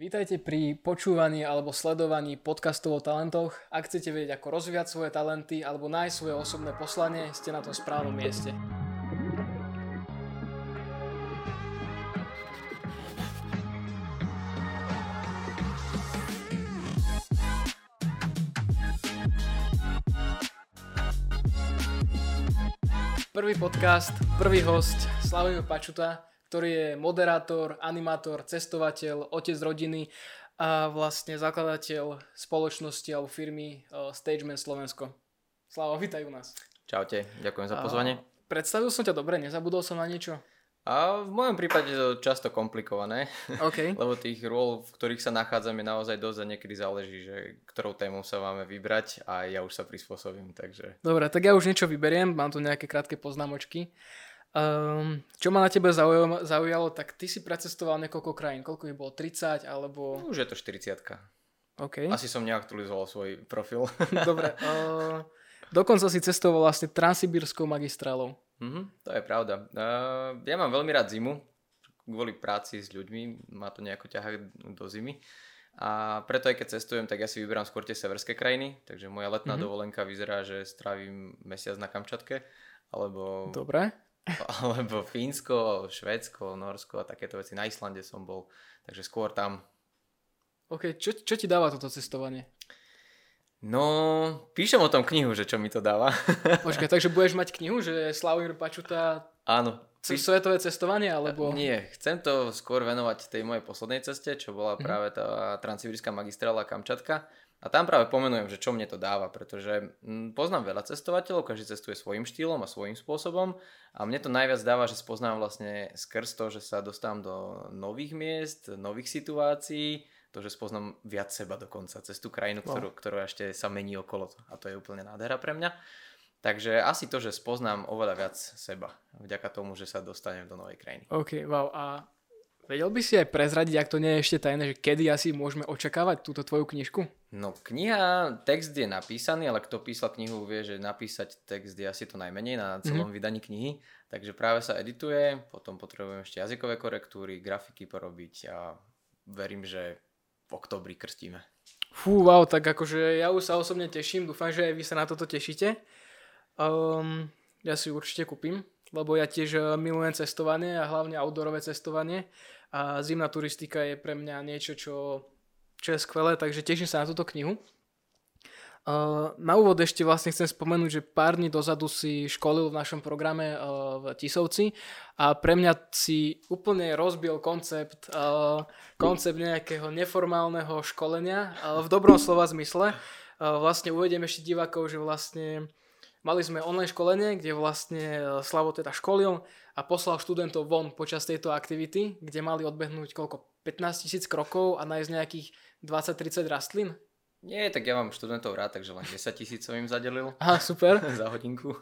Vítajte pri počúvaní alebo sledovaní podcastov o talentoch. Ak chcete vedieť, ako rozvíjať svoje talenty alebo nájsť svoje osobné poslanie, ste na tom správnom mieste. Prvý podcast, prvý host, Slavomír Pačuta, ktorý je moderátor, animátor, cestovateľ, otec rodiny a vlastne zakladateľ spoločnosti alebo firmy uh, Stageman Slovensko. Slavo, vítaj u nás. Čaute, ďakujem za pozvanie. Uh, predstavil som ťa dobre, nezabudol som na niečo? A v mojom prípade je to často komplikované, okay. lebo tých rôl, v ktorých sa nachádzame naozaj dosť a niekedy záleží, že ktorou tému sa máme vybrať a ja už sa prispôsobím, takže... Dobre, tak ja už niečo vyberiem, mám tu nejaké krátke poznámočky. Um, čo ma na tebe zaujalo, zaujalo, tak ty si precestoval niekoľko krajín. Koľko ich bolo? 30 alebo... No, už je to 40 Okay. Asi som neaktualizoval svoj profil. Dobre. Uh, dokonca si cestoval vlastne transsibírskou magistrálou. Mm-hmm, to je pravda. Uh, ja mám veľmi rád zimu. Kvôli práci s ľuďmi ma to nejako ťahá do zimy. A preto aj keď cestujem, tak ja si vyberám skôr tie severské krajiny. Takže moja letná mm-hmm. dovolenka vyzerá, že strávim mesiac na Kamčatke. Alebo... Dobre alebo Fínsko, Švédsko, Norsko a takéto veci. Na Islande som bol, takže skôr tam. OK, čo, čo ti dáva toto cestovanie? No, píšem o tom knihu, že čo mi to dáva. Počkaj, takže budeš mať knihu, že Slavomír Pačuta Áno. Píš... Svetové cestovanie, alebo... Nie, chcem to skôr venovať tej mojej poslednej ceste, čo bola mm-hmm. práve tá transsibírska magistrála Kamčatka. A tam práve pomenujem, že čo mne to dáva, pretože mm, poznám veľa cestovateľov, každý cestuje svojim štýlom a svojím spôsobom a mne to najviac dáva, že spoznám vlastne skrz to, že sa dostávam do nových miest, nových situácií, to, že spoznám viac seba dokonca cez tú krajinu, ktorú, ktorú ešte sa mení okolo. A to je úplne nádhera pre mňa. Takže asi to, že spoznám oveľa viac seba, vďaka tomu, že sa dostanem do novej krajiny. OK, wow. A Vedel by si aj prezradiť, ak to nie je ešte tajné, že kedy asi môžeme očakávať túto tvoju knižku? No kniha, text je napísaný, ale kto písal knihu vie, že napísať text je asi to najmenej na celom mm-hmm. vydaní knihy. Takže práve sa edituje, potom potrebujem ešte jazykové korektúry, grafiky porobiť a verím, že v oktobri krstíme. Fú, wow, tak akože ja už sa osobne teším, dúfam, že aj vy sa na toto tešíte. Um, ja si určite kúpim, lebo ja tiež eh, milujem cestovanie a hlavne outdoorové cestovanie a zimná turistika je pre mňa niečo, čo, čo je skvelé, takže teším sa na túto knihu. Na úvod ešte vlastne chcem spomenúť, že pár dní dozadu si školil v našom programe v Tisovci a pre mňa si úplne rozbil koncept, koncept nejakého neformálneho školenia v dobrom slova zmysle. Vlastne uvediem ešte divákov, že vlastne mali sme online školenie, kde vlastne Slavo teda školil a poslal študentov von počas tejto aktivity, kde mali odbehnúť koľko? 15 tisíc krokov a nájsť nejakých 20-30 rastlín? Nie, tak ja mám študentov rád, takže len 10 tisíc som im zadelil. Aha, super. za hodinku.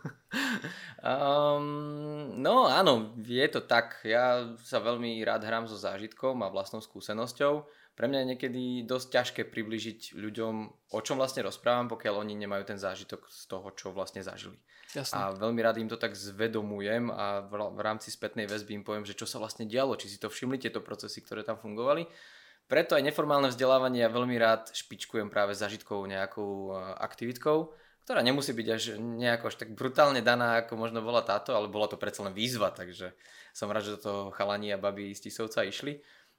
um, no áno, je to tak. Ja sa veľmi rád hrám so zážitkom a vlastnou skúsenosťou pre mňa je niekedy dosť ťažké približiť ľuďom, o čom vlastne rozprávam, pokiaľ oni nemajú ten zážitok z toho, čo vlastne zažili. Jasne. A veľmi rád im to tak zvedomujem a v rámci spätnej väzby im poviem, že čo sa vlastne dialo, či si to všimli tieto procesy, ktoré tam fungovali. Preto aj neformálne vzdelávanie ja veľmi rád špičkujem práve zažitkovou nejakou e, aktivitkou, ktorá nemusí byť až nejako až tak brutálne daná, ako možno bola táto, ale bola to predsa len výzva, takže som rád, že do toho chalani a babi z Tisovca išli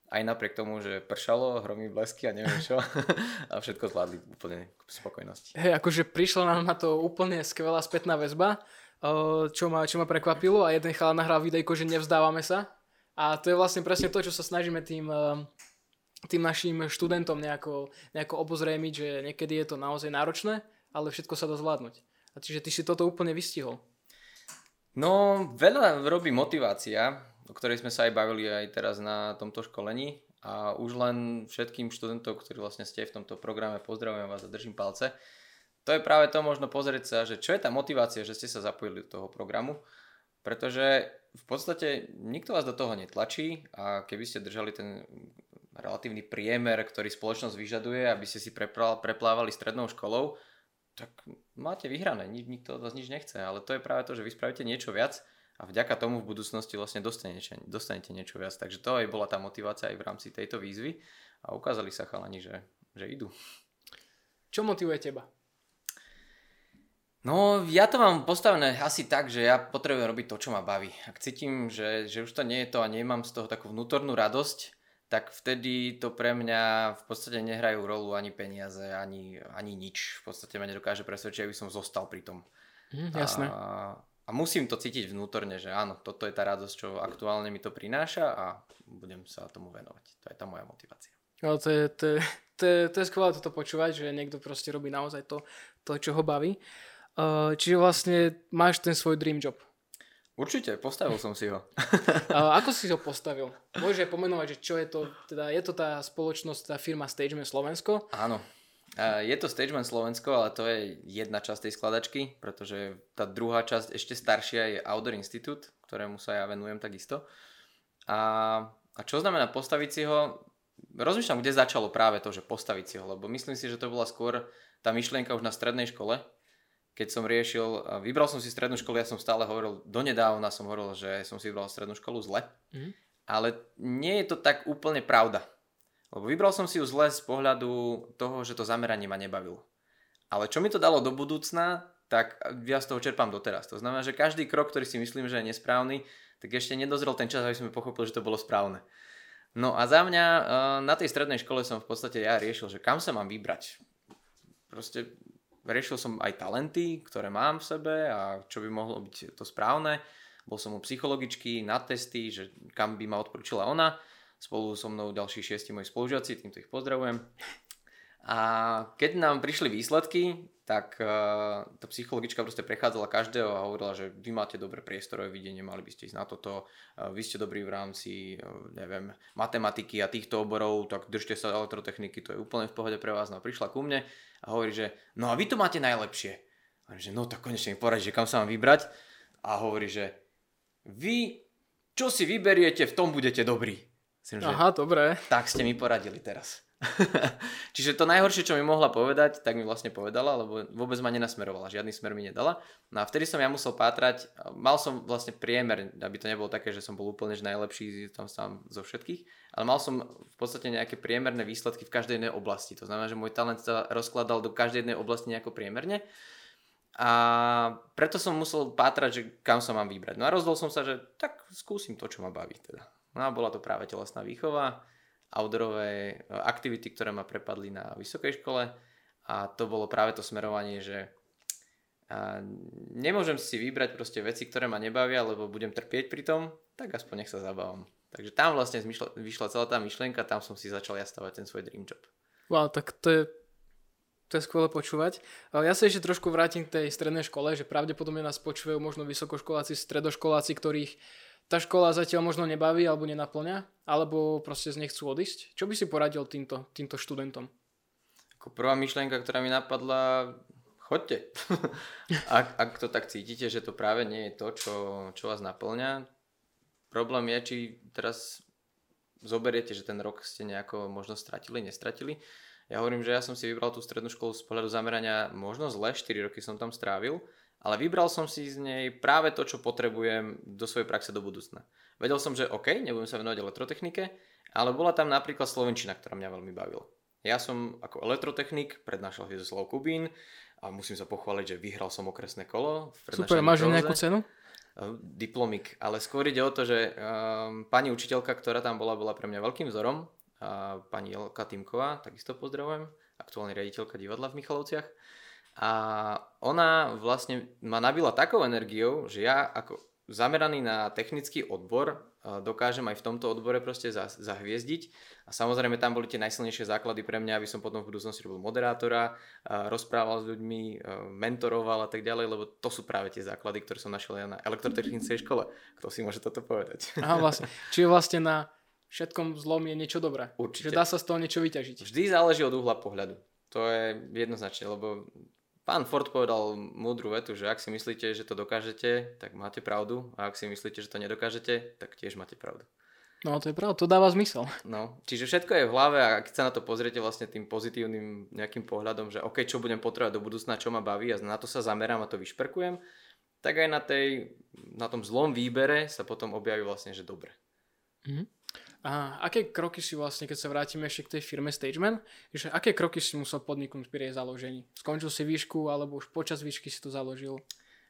aj napriek tomu, že pršalo, hromy, blesky a neviem čo a všetko zvládli úplne k spokojnosti. Hej, akože prišla nám na to úplne skvelá spätná väzba, čo ma, čo ma prekvapilo a jeden chalán nahral videjko, že nevzdávame sa a to je vlastne presne to, čo sa snažíme tým, tým našim študentom nejako, nejako obozrejmiť, že niekedy je to naozaj náročné, ale všetko sa dá zvládnuť. A čiže ty si toto úplne vystihol. No, veľa robí motivácia, o ktorej sme sa aj bavili aj teraz na tomto školení. A už len všetkým študentom, ktorí vlastne ste v tomto programe, pozdravujem vás a držím palce. To je práve to možno pozrieť sa, že čo je tá motivácia, že ste sa zapojili do toho programu. Pretože v podstate nikto vás do toho netlačí a keby ste držali ten relatívny priemer, ktorý spoločnosť vyžaduje, aby ste si preplávali strednou školou, tak máte vyhrané, nikto od vás nič nechce, ale to je práve to, že vy spravíte niečo viac a vďaka tomu v budúcnosti vlastne dostanete, dostanete niečo viac. Takže to aj bola tá motivácia aj v rámci tejto výzvy a ukázali sa chalani, že, že idú. Čo motivuje teba? No, ja to mám postavené asi tak, že ja potrebujem robiť to, čo ma baví. Ak cítim, že, že už to nie je to a nemám z toho takú vnútornú radosť, tak vtedy to pre mňa v podstate nehrajú rolu ani peniaze, ani, ani nič. V podstate ma nedokáže presvedčiť, aby som zostal pri tom. Hm, jasné. A, a musím to cítiť vnútorne, že áno, toto je tá radosť, čo aktuálne mi to prináša a budem sa tomu venovať. To je tá moja motivácia. No, to, je, to, je, to, je, to je skvelé toto počúvať, že niekto proste robí naozaj to, to čo ho baví. Uh, čiže vlastne máš ten svoj dream job. Určite, postavil som si ho. uh, ako si ho postavil? Môžeš pomenovať, že čo je to, teda je to tá spoločnosť, tá firma Stageman Slovensko? Áno. Je to Stageman Slovensko, ale to je jedna časť tej skladačky, pretože tá druhá časť, ešte staršia, je Outdoor Institute, ktorému sa ja venujem takisto. A, a čo znamená postaviť si ho? Rozmýšľam, kde začalo práve to, že postaviť si ho, lebo myslím si, že to bola skôr tá myšlienka už na strednej škole, keď som riešil, vybral som si strednú školu, ja som stále hovoril, donedávna som hovoril, že som si vybral strednú školu zle, mm. ale nie je to tak úplne pravda. Lebo vybral som si ju zle z pohľadu toho, že to zameranie ma nebavilo. Ale čo mi to dalo do budúcna, tak ja z toho čerpám doteraz. To znamená, že každý krok, ktorý si myslím, že je nesprávny, tak ešte nedozrel ten čas, aby som pochopil, že to bolo správne. No a za mňa na tej strednej škole som v podstate ja riešil, že kam sa mám vybrať. Proste riešil som aj talenty, ktoré mám v sebe a čo by mohlo byť to správne. Bol som u psychologičky na testy, že kam by ma odporúčila ona. Spolu so mnou ďalší šiesti moji spolužiaci, týmto ich pozdravujem. A keď nám prišli výsledky, tak uh, tá psychologička proste prechádzala každého a hovorila, že vy máte dobré priestorové videnie, mali by ste ísť na toto, uh, vy ste dobrí v rámci, uh, neviem, matematiky a týchto oborov, tak držte sa elektrotechniky, to je úplne v pohode pre vás. No prišla ku mne a hovorí, že no a vy to máte najlepšie. A že no tak konečne mi poradí, že kam sa mám vybrať. A hovorí, že vy, čo si vyberiete, v tom budete dobrí. Myslím, Aha, dobre. Tak ste mi poradili teraz. Čiže to najhoršie, čo mi mohla povedať, tak mi vlastne povedala, lebo vôbec ma nenasmerovala, žiadny smer mi nedala. No a vtedy som ja musel pátrať, mal som vlastne priemer, aby to nebolo také, že som bol úplne že najlepší tam sám zo všetkých, ale mal som v podstate nejaké priemerné výsledky v každej jednej oblasti. To znamená, že môj talent sa rozkladal do každej jednej oblasti nejako priemerne. A preto som musel pátrať, že kam sa mám vybrať. No a rozhodol som sa, že tak skúsim to, čo ma baví teda. No a bola to práve telesná výchova outdoorové e, aktivity, ktoré ma prepadli na vysokej škole a to bolo práve to smerovanie, že a nemôžem si vybrať proste veci, ktoré ma nebavia, lebo budem trpieť pri tom, tak aspoň nech sa zabávam. Takže tam vlastne zmyšla, vyšla celá tá myšlienka, tam som si začal ja stavať ten svoj dream job. Wow, tak to je, to je skvelé počúvať. Ja sa ešte trošku vrátim k tej strednej škole, že pravdepodobne nás počúvajú možno vysokoškoláci, stredoškoláci, ktorých tá škola zatiaľ možno nebaví alebo nenaplňa, alebo proste z nechcú odísť. Čo by si poradil týmto, týmto študentom? Ako prvá myšlienka, ktorá mi napadla, chodte. ak, ak to tak cítite, že to práve nie je to, čo, čo vás naplňa, problém je, či teraz zoberiete, že ten rok ste nejako možno stratili, nestratili. Ja hovorím, že ja som si vybral tú strednú školu z pohľadu zamerania možno zle, 4 roky som tam strávil, ale vybral som si z nej práve to, čo potrebujem do svojej praxe do budúcna. Vedel som, že OK, nebudem sa venovať elektrotechnike, ale bola tam napríklad Slovenčina, ktorá mňa veľmi bavila. Ja som ako elektrotechnik prednášal Svetoslav Kubín a musím sa pochváliť, že vyhral som okresné kolo. Super, máš nejakú cenu? Diplomik, ale skôr ide o to, že um, pani učiteľka, ktorá tam bola, bola pre mňa veľkým vzorom. A pani Jelka Timková, takisto pozdravujem, aktuálna riaditeľka divadla v Michalovciach. A ona vlastne ma nabila takou energiou, že ja ako zameraný na technický odbor dokážem aj v tomto odbore proste zahviezdiť. A samozrejme tam boli tie najsilnejšie základy pre mňa, aby som potom v budúcnosti robil moderátora, rozprával s ľuďmi, mentoroval a tak ďalej, lebo to sú práve tie základy, ktoré som našiel ja na elektrotechnickej škole. Kto si môže toto povedať? Aha, vlastne. Čiže vlastne na všetkom zlom je niečo dobré. Určite. Že dá sa z toho niečo vyťažiť. Vždy záleží od uhla pohľadu. To je jednoznačne, lebo Pán Ford povedal múdru vetu, že ak si myslíte, že to dokážete, tak máte pravdu a ak si myslíte, že to nedokážete, tak tiež máte pravdu. No to je pravda, to dáva zmysel. No, čiže všetko je v hlave a keď sa na to pozriete vlastne tým pozitívnym nejakým pohľadom, že OK, čo budem potrebovať do budúcna, čo ma baví a na to sa zamerám a to vyšperkujem, tak aj na, tej, na tom zlom výbere sa potom objaví vlastne, že dobre. Mm-hmm. A aké kroky si vlastne, keď sa vrátime ešte k tej firme Stageman, že aké kroky si musel podniknúť pri jej založení? Skončil si výšku alebo už počas výšky si to založil?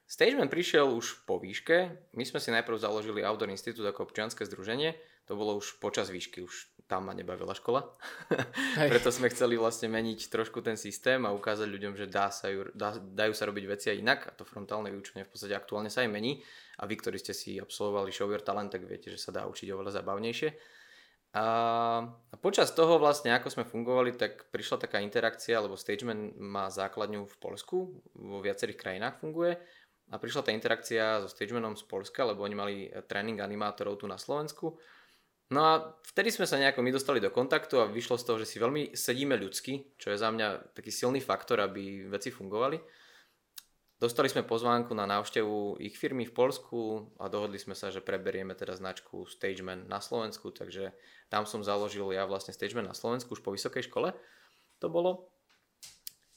Stageman prišiel už po výške. My sme si najprv založili Outdoor Institute ako občianske združenie. To bolo už počas výšky, už tam ma nebavila škola. Preto sme chceli vlastne meniť trošku ten systém a ukázať ľuďom, že dá sa ju, dá, dajú sa robiť veci aj inak. A to frontálne vyučenie v podstate aktuálne sa aj mení. A vy, ktorí ste si absolvovali Show Your Talent, tak viete, že sa dá učiť oveľa zabavnejšie. A, a počas toho vlastne, ako sme fungovali, tak prišla taká interakcia, lebo Stageman má základňu v Polsku, vo viacerých krajinách funguje. A prišla tá interakcia so Stagemanom z Polska, lebo oni mali tréning animátorov tu na Slovensku. No a vtedy sme sa nejako my dostali do kontaktu a vyšlo z toho, že si veľmi sedíme ľudsky, čo je za mňa taký silný faktor, aby veci fungovali. Dostali sme pozvánku na návštevu ich firmy v Polsku a dohodli sme sa, že preberieme teda značku Stageman na Slovensku, takže tam som založil ja vlastne Stageman na Slovensku už po vysokej škole. To bolo.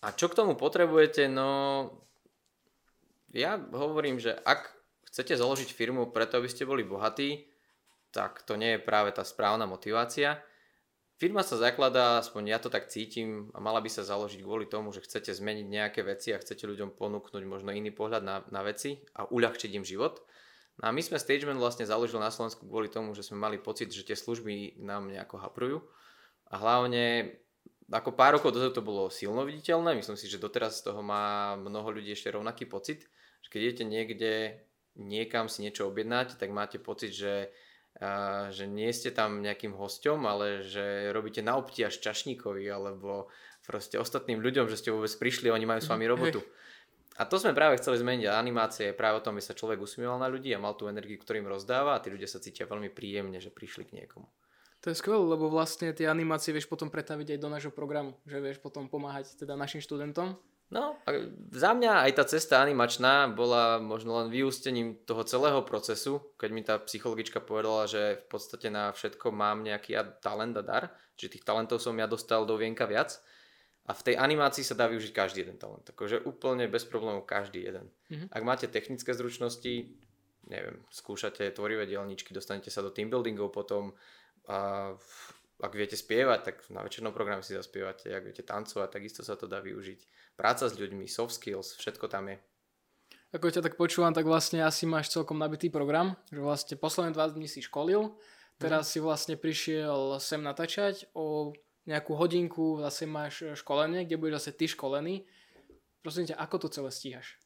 A čo k tomu potrebujete? No, ja hovorím, že ak chcete založiť firmu preto, aby ste boli bohatí, tak to nie je práve tá správna motivácia. Firma sa zakladá, aspoň ja to tak cítim, a mala by sa založiť kvôli tomu, že chcete zmeniť nejaké veci a chcete ľuďom ponúknuť možno iný pohľad na, na veci a uľahčiť im život. No a my sme Stageman vlastne založili na Slovensku kvôli tomu, že sme mali pocit, že tie služby nám nejako haprujú. A hlavne, ako pár rokov dozadu to bolo silno viditeľné, myslím si, že doteraz z toho má mnoho ľudí ešte rovnaký pocit, že keď idete niekde niekam si niečo objednať, tak máte pocit, že a, že nie ste tam nejakým hosťom, ale že robíte na obtiaž čašníkovi alebo proste ostatným ľuďom, že ste vôbec prišli oni majú s vami robotu. A to sme práve chceli zmeniť a animácie je práve o tom, aby sa človek usmieval na ľudí a mal tú energiu, ktorým rozdáva a tí ľudia sa cítia veľmi príjemne, že prišli k niekomu. To je skvelé, lebo vlastne tie animácie vieš potom pretaviť aj do nášho programu, že vieš potom pomáhať teda našim študentom No, za mňa aj tá cesta animačná bola možno len vyústením toho celého procesu, keď mi tá psychologička povedala, že v podstate na všetko mám nejaký talent a dar, že tých talentov som ja dostal do vienka viac a v tej animácii sa dá využiť každý jeden talent, takže úplne bez problémov každý jeden. Mm-hmm. Ak máte technické zručnosti, neviem, skúšate tvorivé dielničky, dostanete sa do team buildingov potom a ak viete spievať, tak na večernom programe si zaspievate, ak viete tancovať, takisto sa to dá využiť. Práca s ľuďmi, soft skills, všetko tam je. Ako ťa tak počúvam, tak vlastne asi máš celkom nabitý program, že vlastne posledné dva dní si školil, teraz mm. si vlastne prišiel sem natáčať o nejakú hodinku, zase máš školenie, kde budeš zase ty školený. Prosím ťa, ako to celé stíhaš?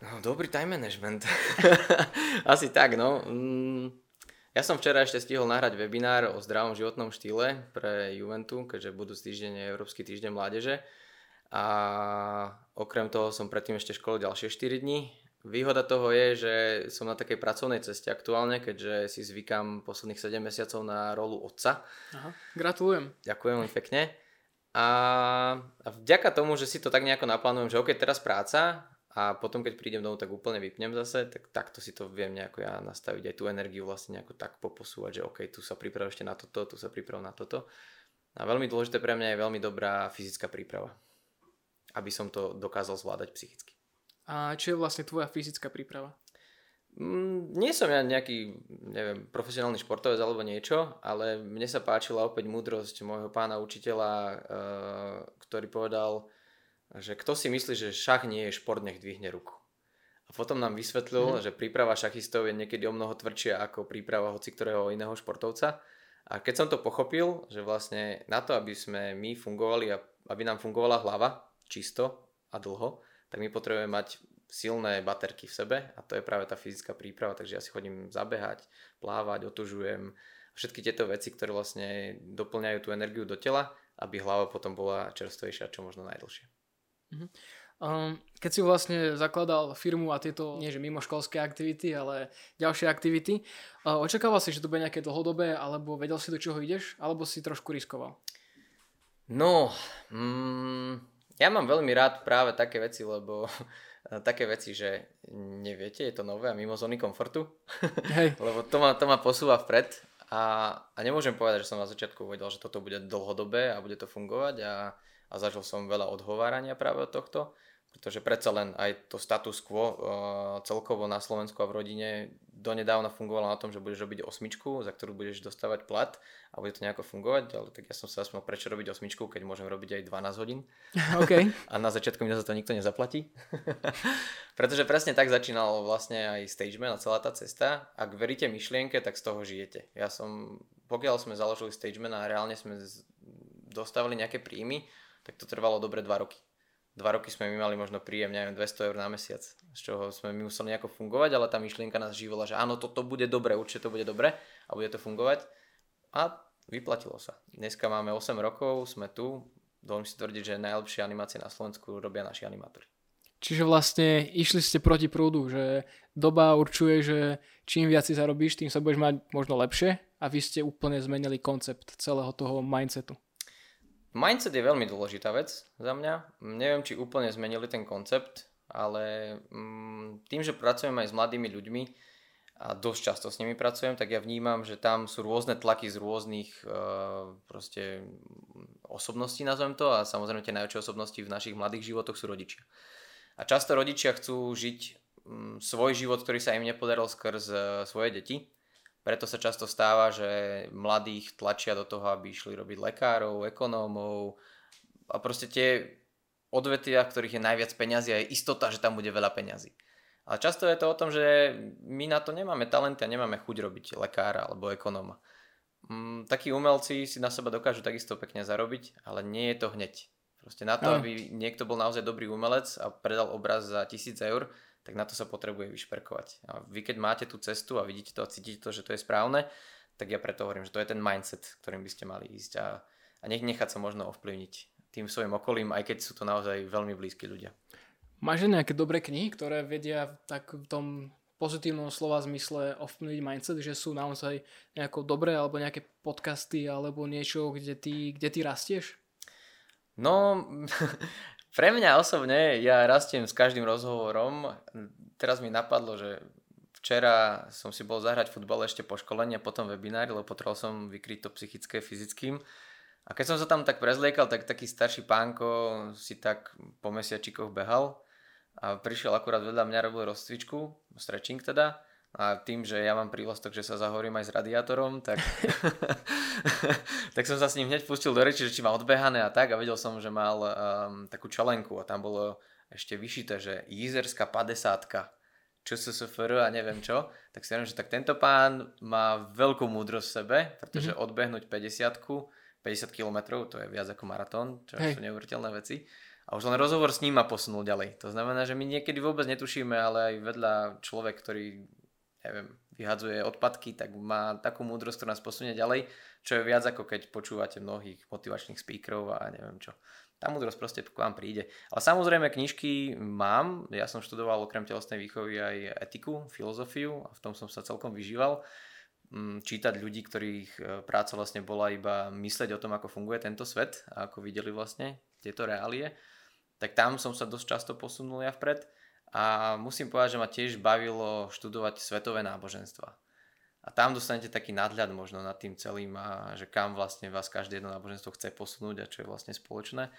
No, dobrý time management. asi tak, no. Mm ja som včera ešte stihol nahrať webinár o zdravom životnom štýle pre Juventu, keďže budú týždeň je Európsky týždeň mládeže. A okrem toho som predtým ešte školil ďalšie 4 dní. Výhoda toho je, že som na takej pracovnej ceste aktuálne, keďže si zvykam posledných 7 mesiacov na rolu otca. Aha, gratulujem. Ďakujem veľmi pekne. A, a vďaka tomu, že si to tak nejako naplánujem, že ok, teraz práca a potom keď prídem domov, tak úplne vypnem zase, tak takto si to viem nejako ja nastaviť aj tú energiu vlastne nejako tak poposúvať, že OK, tu sa priprav ešte na toto, tu sa priprav na toto. A veľmi dôležité pre mňa je veľmi dobrá fyzická príprava, aby som to dokázal zvládať psychicky. A čo je vlastne tvoja fyzická príprava? Mm, nie som ja nejaký, neviem, profesionálny športovec alebo niečo, ale mne sa páčila opäť múdrosť môjho pána učiteľa, e, ktorý povedal, že kto si myslí, že šach nie je šport, nech dvihne ruku. A potom nám vysvetlil, mm. že príprava šachistov je niekedy o mnoho tvrdšia ako príprava hoci ktorého iného športovca. A keď som to pochopil, že vlastne na to, aby sme my fungovali a aby nám fungovala hlava čisto a dlho, tak my potrebujeme mať silné baterky v sebe a to je práve tá fyzická príprava, takže ja si chodím zabehať, plávať, otužujem, všetky tieto veci, ktoré vlastne doplňajú tú energiu do tela, aby hlava potom bola čerstvejšia čo možno najdlhšie. Um, keď si vlastne zakladal firmu a tieto, nie že mimoškolské aktivity, ale ďalšie aktivity, uh, očakával si, že to bude nejaké dlhodobé, alebo vedel si, do čoho ideš, alebo si trošku riskoval? No, mm, ja mám veľmi rád práve také veci, lebo také veci, že neviete, je to nové a mimo zóny komfortu. Hej. lebo to ma, to ma posúva vpred a, a nemôžem povedať, že som na začiatku vedel, že toto bude dlhodobé a bude to fungovať a a zažil som veľa odhovárania práve od tohto. pretože predsa len aj to status quo uh, celkovo na Slovensku a v rodine donedávna fungovalo na tom, že budeš robiť osmičku, za ktorú budeš dostávať plat a bude to nejako fungovať, ale tak ja som sa aspoň prečo robiť osmičku, keď môžem robiť aj 12 hodín. Okay. a na začiatku mi za to nikto nezaplatí. pretože presne tak začínal vlastne aj Stageman a celá tá cesta. Ak veríte myšlienke, tak z toho žijete. Ja som, pokiaľ sme založili Stageman a reálne sme dostávali nejaké príjmy, tak to trvalo dobre 2 roky dva roky sme my mali možno príjem, neviem, 200 eur na mesiac, z čoho sme my museli nejako fungovať, ale tá myšlienka nás živila, že áno, toto bude dobre, určite to bude dobre a bude to fungovať. A vyplatilo sa. Dneska máme 8 rokov, sme tu, dovolím si tvrdiť, že najlepšie animácie na Slovensku robia naši animátori. Čiže vlastne išli ste proti prúdu, že doba určuje, že čím viac si zarobíš, tým sa budeš mať možno lepšie a vy ste úplne zmenili koncept celého toho mindsetu. Mindset je veľmi dôležitá vec za mňa. Neviem, či úplne zmenili ten koncept, ale mm, tým, že pracujem aj s mladými ľuďmi a dosť často s nimi pracujem, tak ja vnímam, že tam sú rôzne tlaky z rôznych uh, proste osobností, nazvem to, a samozrejme tie najväčšie osobnosti v našich mladých životoch sú rodičia. A často rodičia chcú žiť um, svoj život, ktorý sa im nepodaril skrz uh, svoje deti preto sa často stáva, že mladých tlačia do toho, aby išli robiť lekárov, ekonómov a proste tie odvetvia, v ktorých je najviac peňazí a je istota, že tam bude veľa peňazí. Ale často je to o tom, že my na to nemáme talenty a nemáme chuť robiť lekára alebo ekonóma. Mm, takí umelci si na seba dokážu takisto pekne zarobiť, ale nie je to hneď. Proste na to, aby niekto bol naozaj dobrý umelec a predal obraz za tisíc eur, tak na to sa potrebuje vyšperkovať. A vy keď máte tú cestu a vidíte to a cítite to, že to je správne, tak ja preto hovorím, že to je ten mindset, ktorým by ste mali ísť a, a nech nechať sa možno ovplyvniť tým svojim okolím, aj keď sú to naozaj veľmi blízki ľudia. Máš nejaké dobré knihy, ktoré vedia tak v tom pozitívnom slova zmysle ovplyvniť mindset, že sú naozaj nejako dobré, alebo nejaké podcasty, alebo niečo, kde ty, kde ty rastieš? No, Pre mňa osobne, ja rastiem s každým rozhovorom. Teraz mi napadlo, že včera som si bol zahrať futbal ešte po školení a potom webinári, lebo potreboval som vykryť to psychické fyzickým. A keď som sa tam tak prezliekal, tak taký starší pánko si tak po mesiačikoch behal a prišiel akurát vedľa mňa, robil rozcvičku, stretching teda a tým, že ja mám prívlastok, že sa zahorím aj s radiátorom, tak, tak som sa s ním hneď pustil do reči, že či má odbehané a tak a vedel som, že mal um, takú čalenku a tam bolo ešte vyšité, že jízerská 50 ČSSFR a neviem čo, tak si že tak tento pán má veľkú múdrosť v sebe, pretože mm-hmm. odbehnúť 50 50 km, to je viac ako maratón, čo Hej. sú neuveriteľné veci. A už len rozhovor s ním ma posunul ďalej. To znamená, že my niekedy vôbec netušíme, ale aj vedľa človek, ktorý neviem, vyhadzuje odpadky, tak má takú múdrosť, ktorá nás posunie ďalej, čo je viac ako keď počúvate mnohých motivačných speakerov a neviem čo. Tá múdrosť proste k vám príde. Ale samozrejme knižky mám, ja som študoval okrem telesnej výchovy aj etiku, filozofiu a v tom som sa celkom vyžíval. Mm, čítať ľudí, ktorých e, práca vlastne bola iba mysleť o tom, ako funguje tento svet a ako videli vlastne tieto reálie, tak tam som sa dosť často posunul ja vpred. A musím povedať, že ma tiež bavilo študovať svetové náboženstva. A tam dostanete taký nadhľad možno nad tým celým a že kam vlastne vás každé jedno náboženstvo chce posunúť a čo je vlastne spoločné.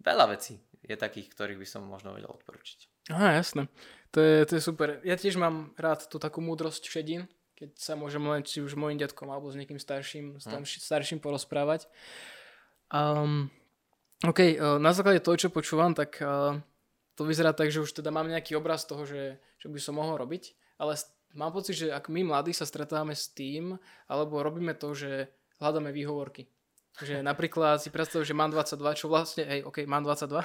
Veľa vecí je takých, ktorých by som možno vedel odporučiť. Aha, jasné. To je, to je super. Ja tiež mám rád tú takú múdrosť všedín, keď sa môžem len či už mojim detkom alebo s niekým starším, hm. starším porozprávať. Um, OK, eh, na základe toho, čo počúvam, tak uh, to vyzerá tak, že už teda mám nejaký obraz toho, že, že by som mohol robiť, ale mám pocit, že ak my mladí sa stretávame s tým, alebo robíme to, že hľadáme výhovorky. Že napríklad si predstav, že mám 22, čo vlastne, hej, ok, mám 22.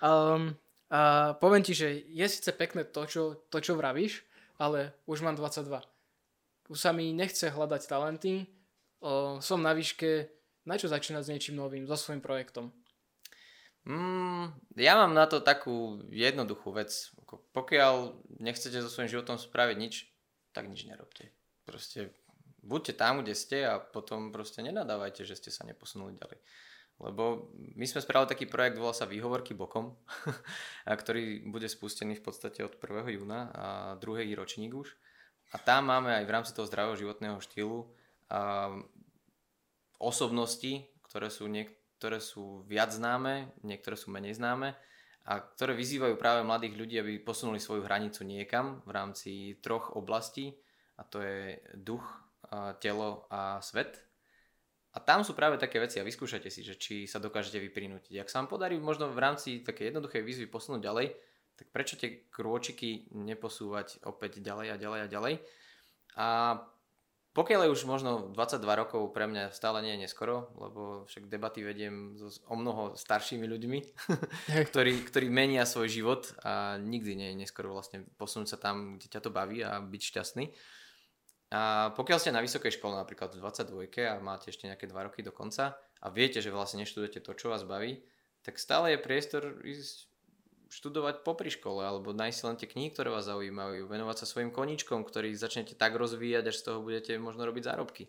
Um, a poviem ti, že je síce pekné to, čo, to, čo vravíš, ale už mám 22. Už sa mi nechce hľadať talenty, o, som na výške, na čo začínať s niečím novým, so svojím projektom. Mm, ja mám na to takú jednoduchú vec. Pokiaľ nechcete so svojím životom spraviť nič, tak nič nerobte. Proste buďte tam, kde ste a potom proste nenadávajte, že ste sa neposunuli ďalej. Lebo my sme spravili taký projekt, volá sa Výhovorky bokom, ktorý bude spustený v podstate od 1. júna a druhý ročník už. A tam máme aj v rámci toho zdravého životného štýlu osobnosti, ktoré sú niek- ktoré sú viac známe, niektoré sú menej známe a ktoré vyzývajú práve mladých ľudí, aby posunuli svoju hranicu niekam v rámci troch oblastí a to je duch, telo a svet. A tam sú práve také veci a vyskúšajte si, že či sa dokážete vyprinútiť. Ak sa vám podarí možno v rámci také jednoduchej výzvy posunúť ďalej, tak prečo tie krôčiky neposúvať opäť ďalej a ďalej a ďalej. A pokiaľ je už možno 22 rokov, pre mňa stále nie je neskoro, lebo však debaty vediem so, o mnoho staršími ľuďmi, ktorí, ktorí menia svoj život a nikdy nie je neskoro vlastne posunúť sa tam, kde ťa to baví a byť šťastný. A pokiaľ ste na vysokej škole napríklad v 22 a máte ešte nejaké 2 roky do konca a viete, že vlastne neštudujete to, čo vás baví, tak stále je priestor ísť študovať popri škole alebo nájsť len tie knihy, ktoré vás zaujímajú, venovať sa svojim koníčkom, ktorých začnete tak rozvíjať, až z toho budete možno robiť zárobky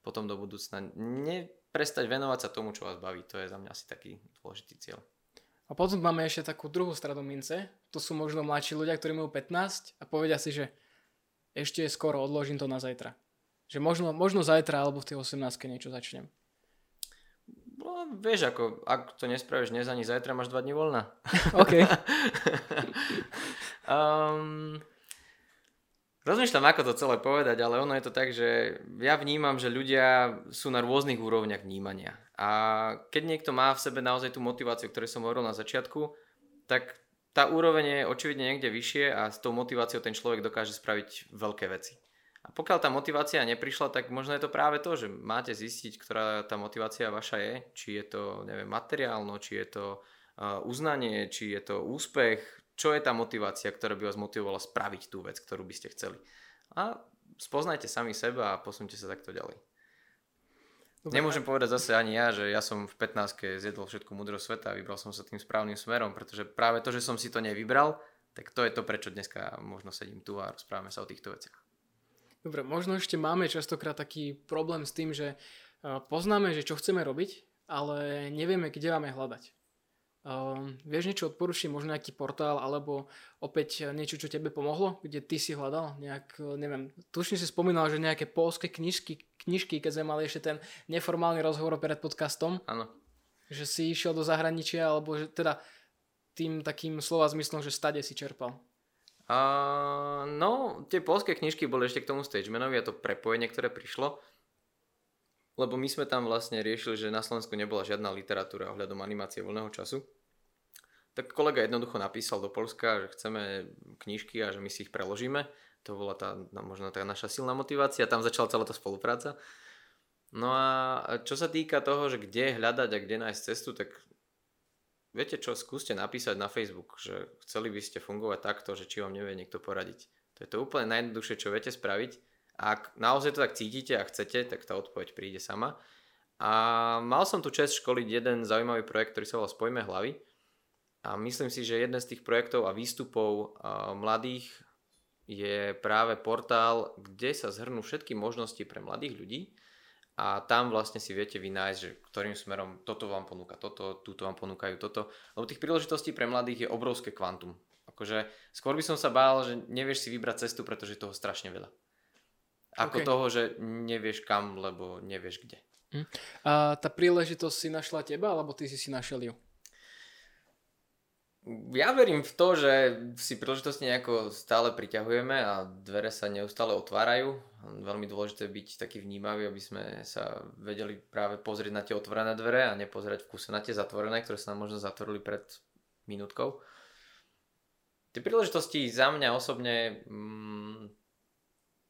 potom do budúcna. Neprestať venovať sa tomu, čo vás baví, to je za mňa asi taký dôležitý cieľ. A potom máme ešte takú druhú stranu mince, to sú možno mladší ľudia, ktorí majú 15 a povedia si, že ešte skoro, odložím to na zajtra. Že možno, možno zajtra alebo v tej 18 niečo začnem. No, vieš, ako, ak to nespravíš dnes ani zajtra, máš dva dní voľna. OK. um, rozmýšľam, ako to celé povedať, ale ono je to tak, že ja vnímam, že ľudia sú na rôznych úrovniach vnímania. A keď niekto má v sebe naozaj tú motiváciu, ktorú som hovoril na začiatku, tak tá úroveň je očividne niekde vyššie a s tou motiváciou ten človek dokáže spraviť veľké veci. A pokiaľ tá motivácia neprišla, tak možno je to práve to, že máte zistiť, ktorá tá motivácia vaša je, či je to, neviem, materiálno, či je to uh, uznanie, či je to úspech, čo je tá motivácia, ktorá by vás motivovala spraviť tú vec, ktorú by ste chceli. A spoznajte sami seba a posunte sa takto ďalej. Dobre. Nemôžem povedať zase ani ja, že ja som v 15 zjedol všetku múdrosť sveta a vybral som sa tým správnym smerom, pretože práve to, že som si to nevybral, tak to je to, prečo dneska možno sedím tu a rozprávame sa o týchto veciach. Dobre, možno ešte máme častokrát taký problém s tým, že poznáme, že čo chceme robiť, ale nevieme, kde máme hľadať. Uh, vieš niečo odporučiť, možno nejaký portál, alebo opäť niečo, čo tebe pomohlo, kde ty si hľadal nejak, neviem, tušne si spomínal, že nejaké polské knižky, knižky, keď sme mali ešte ten neformálny rozhovor pred podcastom. Áno. Že si išiel do zahraničia, alebo že teda tým takým slova zmyslom, že stade si čerpal. Uh, no, tie polské knižky boli ešte k tomu Stagemanovi a to prepojenie, ktoré prišlo. Lebo my sme tam vlastne riešili, že na Slovensku nebola žiadna literatúra ohľadom animácie voľného času tak kolega jednoducho napísal do Polska, že chceme knižky a že my si ich preložíme. To bola tá, no, možno tá naša silná motivácia. Tam začala celá tá spolupráca. No a čo sa týka toho, že kde hľadať a kde nájsť cestu, tak viete čo, skúste napísať na Facebook, že chceli by ste fungovať takto, že či vám nevie niekto poradiť. To je to úplne najjednoduchšie, čo viete spraviť. Ak naozaj to tak cítite a chcete, tak tá odpoveď príde sama. A mal som tu čest školiť jeden zaujímavý projekt, ktorý sa volá Spojme hlavy a myslím si, že jeden z tých projektov a výstupov mladých je práve portál, kde sa zhrnú všetky možnosti pre mladých ľudí a tam vlastne si viete vynájsť, že ktorým smerom toto vám ponúka toto, túto vám ponúkajú toto, lebo tých príležitostí pre mladých je obrovské kvantum. Akože skôr by som sa bál, že nevieš si vybrať cestu, pretože je toho strašne veľa. Ako okay. toho, že nevieš kam, lebo nevieš kde. Hm. A tá príležitosť si našla teba, alebo ty si si našiel ju? ja verím v to, že si príležitosti nejako stále priťahujeme a dvere sa neustále otvárajú. Veľmi dôležité byť taký vnímavý, aby sme sa vedeli práve pozrieť na tie otvorené dvere a nepozerať v kuse na tie zatvorené, ktoré sa nám možno zatvorili pred minútkou. Tie príležitosti za mňa osobne mm,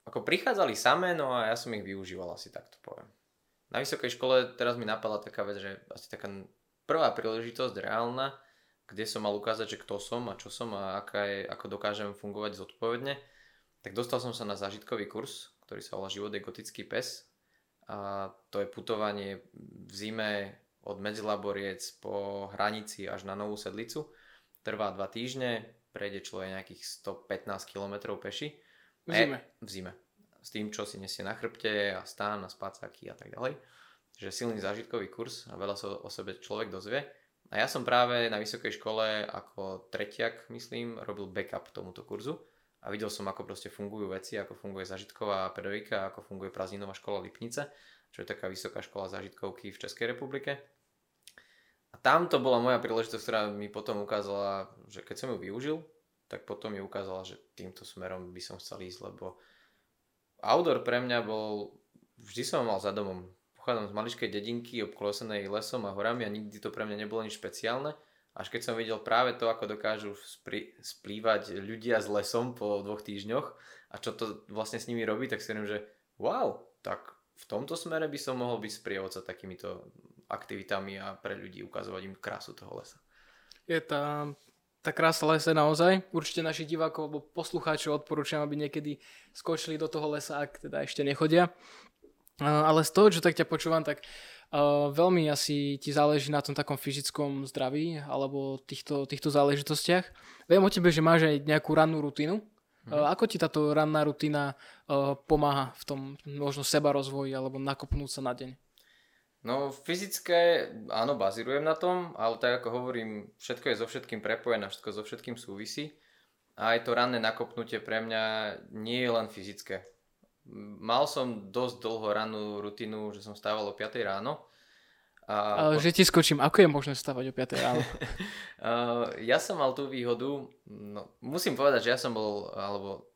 ako prichádzali samé, no a ja som ich využíval asi takto poviem. Na vysokej škole teraz mi napadla taká vec, že asi taká prvá príležitosť reálna, kde som mal ukázať, že kto som a čo som a aká je, ako dokážem fungovať zodpovedne, tak dostal som sa na zážitkový kurz, ktorý sa volá Život je gotický pes. A to je putovanie v zime od Medzilaboriec po hranici až na Novú Sedlicu. Trvá dva týždne, prejde človek nejakých 115 km peši. V zime. E, v zime. S tým, čo si nesie na chrbte a stán a spacáky a tak ďalej. Že silný zážitkový kurz a veľa sa o sebe človek dozvie. A ja som práve na vysokej škole ako tretiak, myslím, robil backup tomuto kurzu a videl som, ako proste fungujú veci, ako funguje zažitková pedagogika, ako funguje prázdninová škola Lipnice, čo je taká vysoká škola zažitkovky v Českej republike. A tam to bola moja príležitosť, ktorá mi potom ukázala, že keď som ju využil, tak potom mi ukázala, že týmto smerom by som chcel ísť, lebo outdoor pre mňa bol, vždy som mal za domom. Pochádzam z maličkej dedinky obklosenej lesom a horami a nikdy to pre mňa nebolo nič špeciálne. Až keď som videl práve to, ako dokážu spri- splývať ľudia s lesom po dvoch týždňoch a čo to vlastne s nimi robí, tak si hovorím, že wow, tak v tomto smere by som mohol byť sprievodca takýmito aktivitami a pre ľudí ukazovať im krásu toho lesa. Je tá, tá krása lesa naozaj. Určite našich divákov alebo poslucháčov odporúčam, aby niekedy skočili do toho lesa, ak teda ešte nechodia. Ale z toho, čo tak ťa počúvam, tak uh, veľmi asi ti záleží na tom takom fyzickom zdraví alebo týchto, týchto záležitostiach. Viem o tebe, že máš aj nejakú rannú rutinu. Uh, ako ti táto ranná rutina uh, pomáha v tom možno seba rozvoji alebo nakopnúť sa na deň? No fyzické, áno, bazírujem na tom, ale tak ako hovorím, všetko je so všetkým prepojené, všetko so všetkým súvisí. A aj to ranné nakopnutie pre mňa nie je len fyzické. Mal som dosť dlho rannú rutinu, že som stával o 5 ráno. A ale po... že ti skočím, ako je možné stávať o 5 ráno? ja som mal tú výhodu, no, musím povedať, že ja som bol, alebo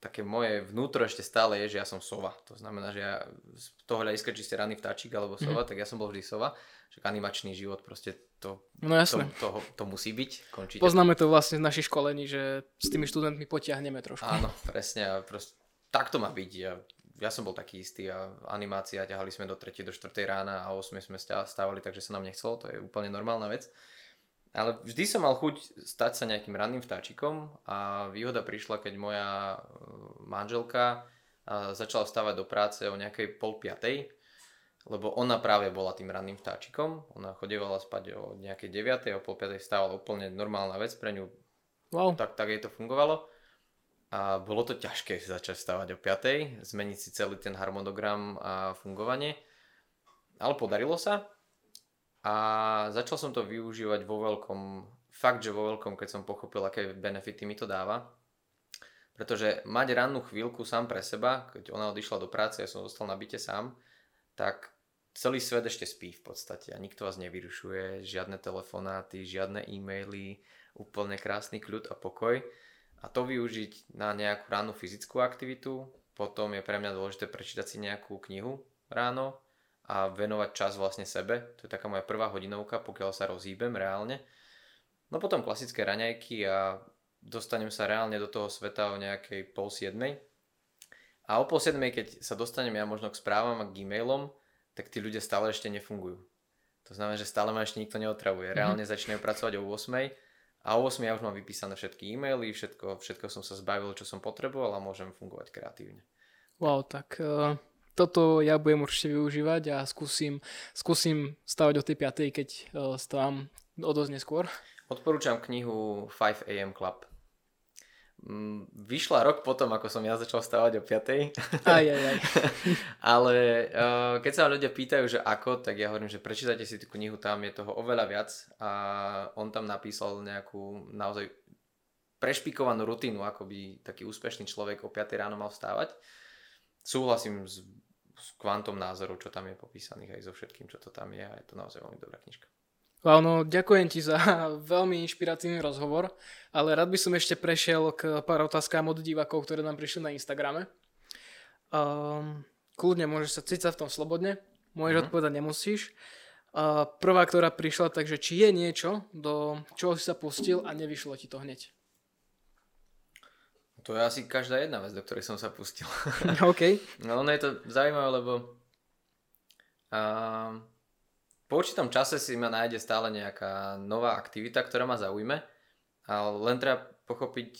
také moje vnútro ešte stále je, že ja som sova. To znamená, že ja z toho hľadiska, či ste ranný vtáčik alebo sova, mm. tak ja som bol vždy sova. Že animačný život proste to, no jasne. to, to, to musí byť. Končite. Poznáme to vlastne z našich školení, že s tými študentmi potiahneme trošku. Áno, presne. A proste, tak to má byť. Ja, ja som bol taký istý a animácia, ťahali sme do 3. do 4. rána a 8. sme stávali, takže sa nám nechcelo. To je úplne normálna vec. Ale vždy som mal chuť stať sa nejakým ranným vtáčikom a výhoda prišla, keď moja e, manželka e, začala vstávať do práce o nejakej pol piatej, lebo ona práve bola tým ranným vtáčikom. Ona chodievala spať o nejakej 9. o pol piatej vstávala úplne normálna vec pre ňu. Wow. Tak, tak jej to fungovalo. A bolo to ťažké začať vstávať o 5. zmeniť si celý ten harmonogram a fungovanie. Ale podarilo sa a začal som to využívať vo veľkom, fakt, že vo veľkom, keď som pochopil, aké benefity mi to dáva. Pretože mať rannú chvíľku sám pre seba, keď ona odišla do práce, ja som zostal na byte sám, tak celý svet ešte spí v podstate a nikto vás nevyrušuje, žiadne telefonáty, žiadne e-maily, úplne krásny kľud a pokoj. A to využiť na nejakú rannú fyzickú aktivitu, potom je pre mňa dôležité prečítať si nejakú knihu ráno, a venovať čas vlastne sebe. To je taká moja prvá hodinovka, pokiaľ sa rozhýbem reálne. No potom klasické raňajky a dostanem sa reálne do toho sveta o nejakej pol siedmej. A o pol siedmej, keď sa dostanem ja možno k správam a k e-mailom, tak tí ľudia stále ešte nefungujú. To znamená, že stále ma ešte nikto neotravuje. Mhm. Reálne začínajú pracovať o 8 a o 8 ja už mám vypísané všetky e-maily, všetko, všetko som sa zbavil, čo som potreboval a môžem fungovať kreatívne. Wow, tak uh, toto ja budem určite využívať a skúsim, skúsim stavať o tej 5. keď uh, stávam o dosť neskôr. Odporúčam knihu 5 AM Club. Mm, vyšla rok potom, ako som ja začal stávať o 5. Aj, aj, aj. Ale uh, keď sa ľudia pýtajú, že ako, tak ja hovorím, že prečítajte si tú knihu, tam je toho oveľa viac a on tam napísal nejakú naozaj prešpikovanú rutinu, ako by taký úspešný človek o 5 ráno mal vstávať súhlasím s, s kvantom názorov, čo tam je popísaných aj so všetkým, čo to tam je a je to naozaj veľmi dobrá knižka. Wow, no ďakujem ti za veľmi inšpiratívny rozhovor, ale rád by som ešte prešiel k pár otázkám od divákov, ktoré nám prišli na Instagrame. Um, kľudne môžeš sa cítiť v tom slobodne, môžeš mm-hmm. odpovedať, nemusíš. Uh, prvá, ktorá prišla, takže či je niečo, do čoho si sa pustil a nevyšlo ti to hneď? To je asi každá jedna vec, do ktorej som sa pustil. OK. No ono je to zaujímavé, lebo uh, po určitom čase si ma nájde stále nejaká nová aktivita, ktorá ma zaujme. A len treba pochopiť,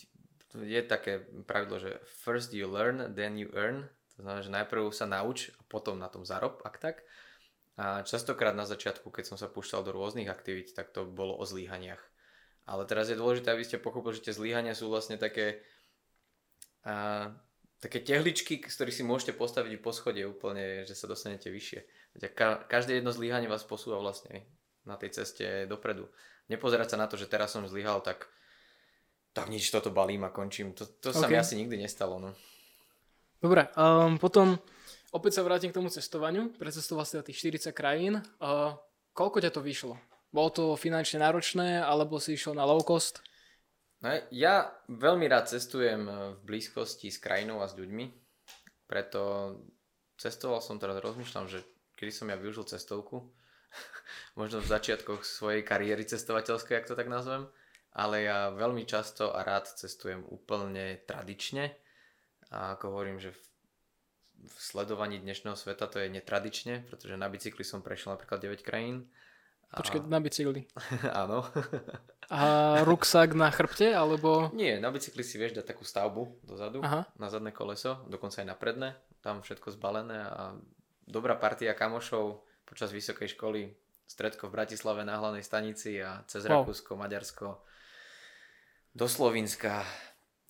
je také pravidlo, že first you learn, then you earn. To znamená, že najprv sa nauč a potom na tom zarob, ak tak. A častokrát na začiatku, keď som sa púšťal do rôznych aktivít, tak to bolo o zlíhaniach. Ale teraz je dôležité, aby ste pochopili, že tie zlíhania sú vlastne také a také tehličky, z ktorých si môžete postaviť po schode úplne, že sa dostanete vyššie. Ka- každé jedno zlyhanie vás posúva vlastne na tej ceste dopredu. Nepozerať sa na to, že teraz som zlyhal, tak tak nič, toto balím a končím. To, to okay. sa mi asi nikdy nestalo. No. Dobre, um, potom opäť sa vrátim k tomu cestovaniu. Precestoval si tých 40 krajín. Uh, koľko ťa to vyšlo? Bolo to finančne náročné, alebo si išiel na low cost? No, ja veľmi rád cestujem v blízkosti s krajinou a s ľuďmi, preto cestoval som teraz, rozmýšľam, že kedy som ja využil cestovku, možno v začiatkoch svojej kariéry cestovateľskej, ak to tak nazvem, ale ja veľmi často a rád cestujem úplne tradične a ako hovorím, že v sledovaní dnešného sveta to je netradične, pretože na bicykli som prešiel napríklad 9 krajín. A... Počkej, na bicykli. Áno. a ruksak na chrbte, alebo... Nie, na bicykli si vieš dať takú stavbu dozadu, Aha. na zadné koleso, dokonca aj na predné, tam všetko zbalené a dobrá partia kamošov počas vysokej školy, stredko v Bratislave na hlavnej stanici a cez wow. Rakúsko, Maďarsko, do Slovenska,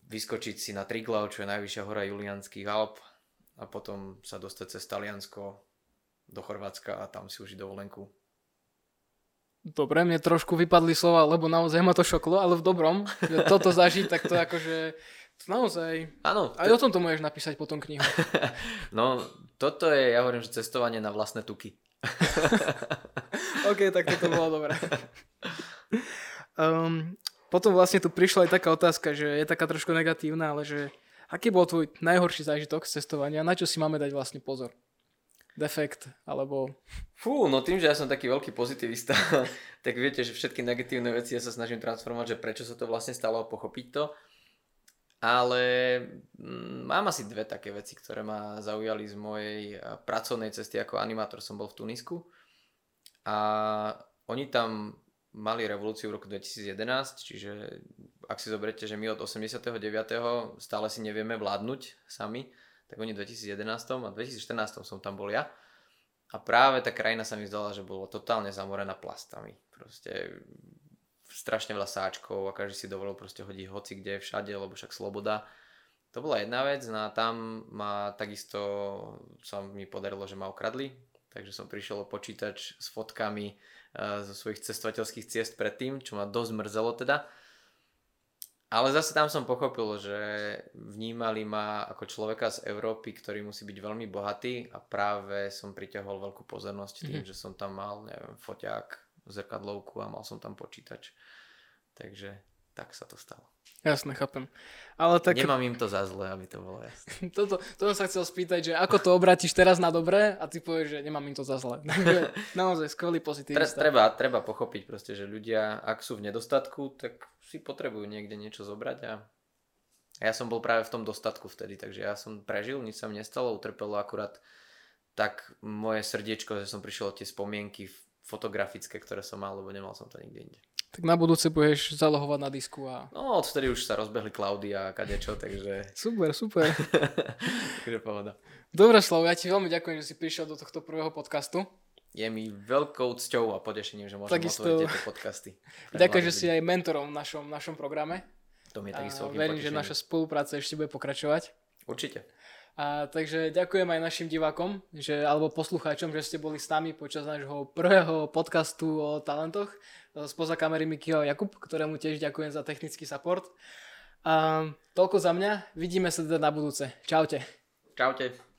vyskočiť si na Triglav, čo je najvyššia hora Julianských Alp a potom sa dostať cez Taliansko do Chorvátska a tam si užiť dovolenku. Dobre, mne trošku vypadli slova, lebo naozaj ma to šoklo, ale v dobrom. Že toto zažiť, tak to akože to naozaj... Áno. Aj to... o tom to môžeš napísať potom knihu. no, toto je, ja hovorím, že cestovanie na vlastné tuky. OK, tak toto bolo dobré. Um, potom vlastne tu prišla aj taká otázka, že je taká trošku negatívna, ale že aký bol tvoj najhorší zážitok z cestovania? Na čo si máme dať vlastne pozor? Defekt, alebo... Fú, no tým, že ja som taký veľký pozitivista, tak viete, že všetky negatívne veci ja sa snažím transformovať, že prečo sa to vlastne stalo a pochopiť to. Ale mm, mám asi dve také veci, ktoré ma zaujali z mojej pracovnej cesty ako animátor. Som bol v Tunisku a oni tam mali revolúciu v roku 2011, čiže ak si zoberiete, že my od 89. stále si nevieme vládnuť sami, tak oni v 2011 a 2014 som tam bol ja. A práve tá krajina sa mi zdala, že bolo totálne zamorená plastami. Proste strašne veľa sáčkov a každý si dovolil proste hodiť hoci kde, všade, lebo však sloboda. To bola jedna vec, no a tam ma takisto sa mi podarilo, že ma okradli, takže som prišiel o počítač s fotkami zo svojich cestovateľských ciest predtým, čo ma dosť mrzelo teda. Ale zase tam som pochopil, že vnímali ma ako človeka z Európy, ktorý musí byť veľmi bohatý a práve som priťahol veľkú pozornosť tým, mm-hmm. že som tam mal, neviem, foťák, zrkadlovku a mal som tam počítač. Takže tak sa to stalo. Jasne, chápem. Ale tak... Nemám im to za zle, aby to bolo jasné. Toto, to som sa chcel spýtať, že ako to obrátiš teraz na dobré a ty povieš, že nemám im to za zle. naozaj skvelý pozitivista. Treba, treba pochopiť proste, že ľudia, ak sú v nedostatku, tak si potrebujú niekde niečo zobrať a ja som bol práve v tom dostatku vtedy, takže ja som prežil, nič sa mi nestalo, utrpelo akurát tak moje srdiečko, že som prišiel o tie spomienky fotografické, ktoré som mal, lebo nemal som to nikde inde. Tak na budúce budeš zalohovať na disku a... No, odtedy už sa rozbehli cloudy a kadečo, takže... Super, super. takže pohoda. Dobre, Slavo, ja ti veľmi ďakujem, že si prišiel do tohto prvého podcastu. Je mi veľkou cťou a potešením, že môžem Takisto... otvoriť tieto podcasty. Ďakujem, že si aj mentorom v našom, našom programe. To mi je takisto Verím, že naša spolupráca ešte bude pokračovať. Určite. A, takže ďakujem aj našim divákom, že, alebo poslucháčom, že ste boli s nami počas nášho prvého podcastu o talentoch. Spoza kamery Mikio Jakub, ktorému tiež ďakujem za technický support. A, toľko za mňa, vidíme sa teda na budúce. Čaute. Čaute.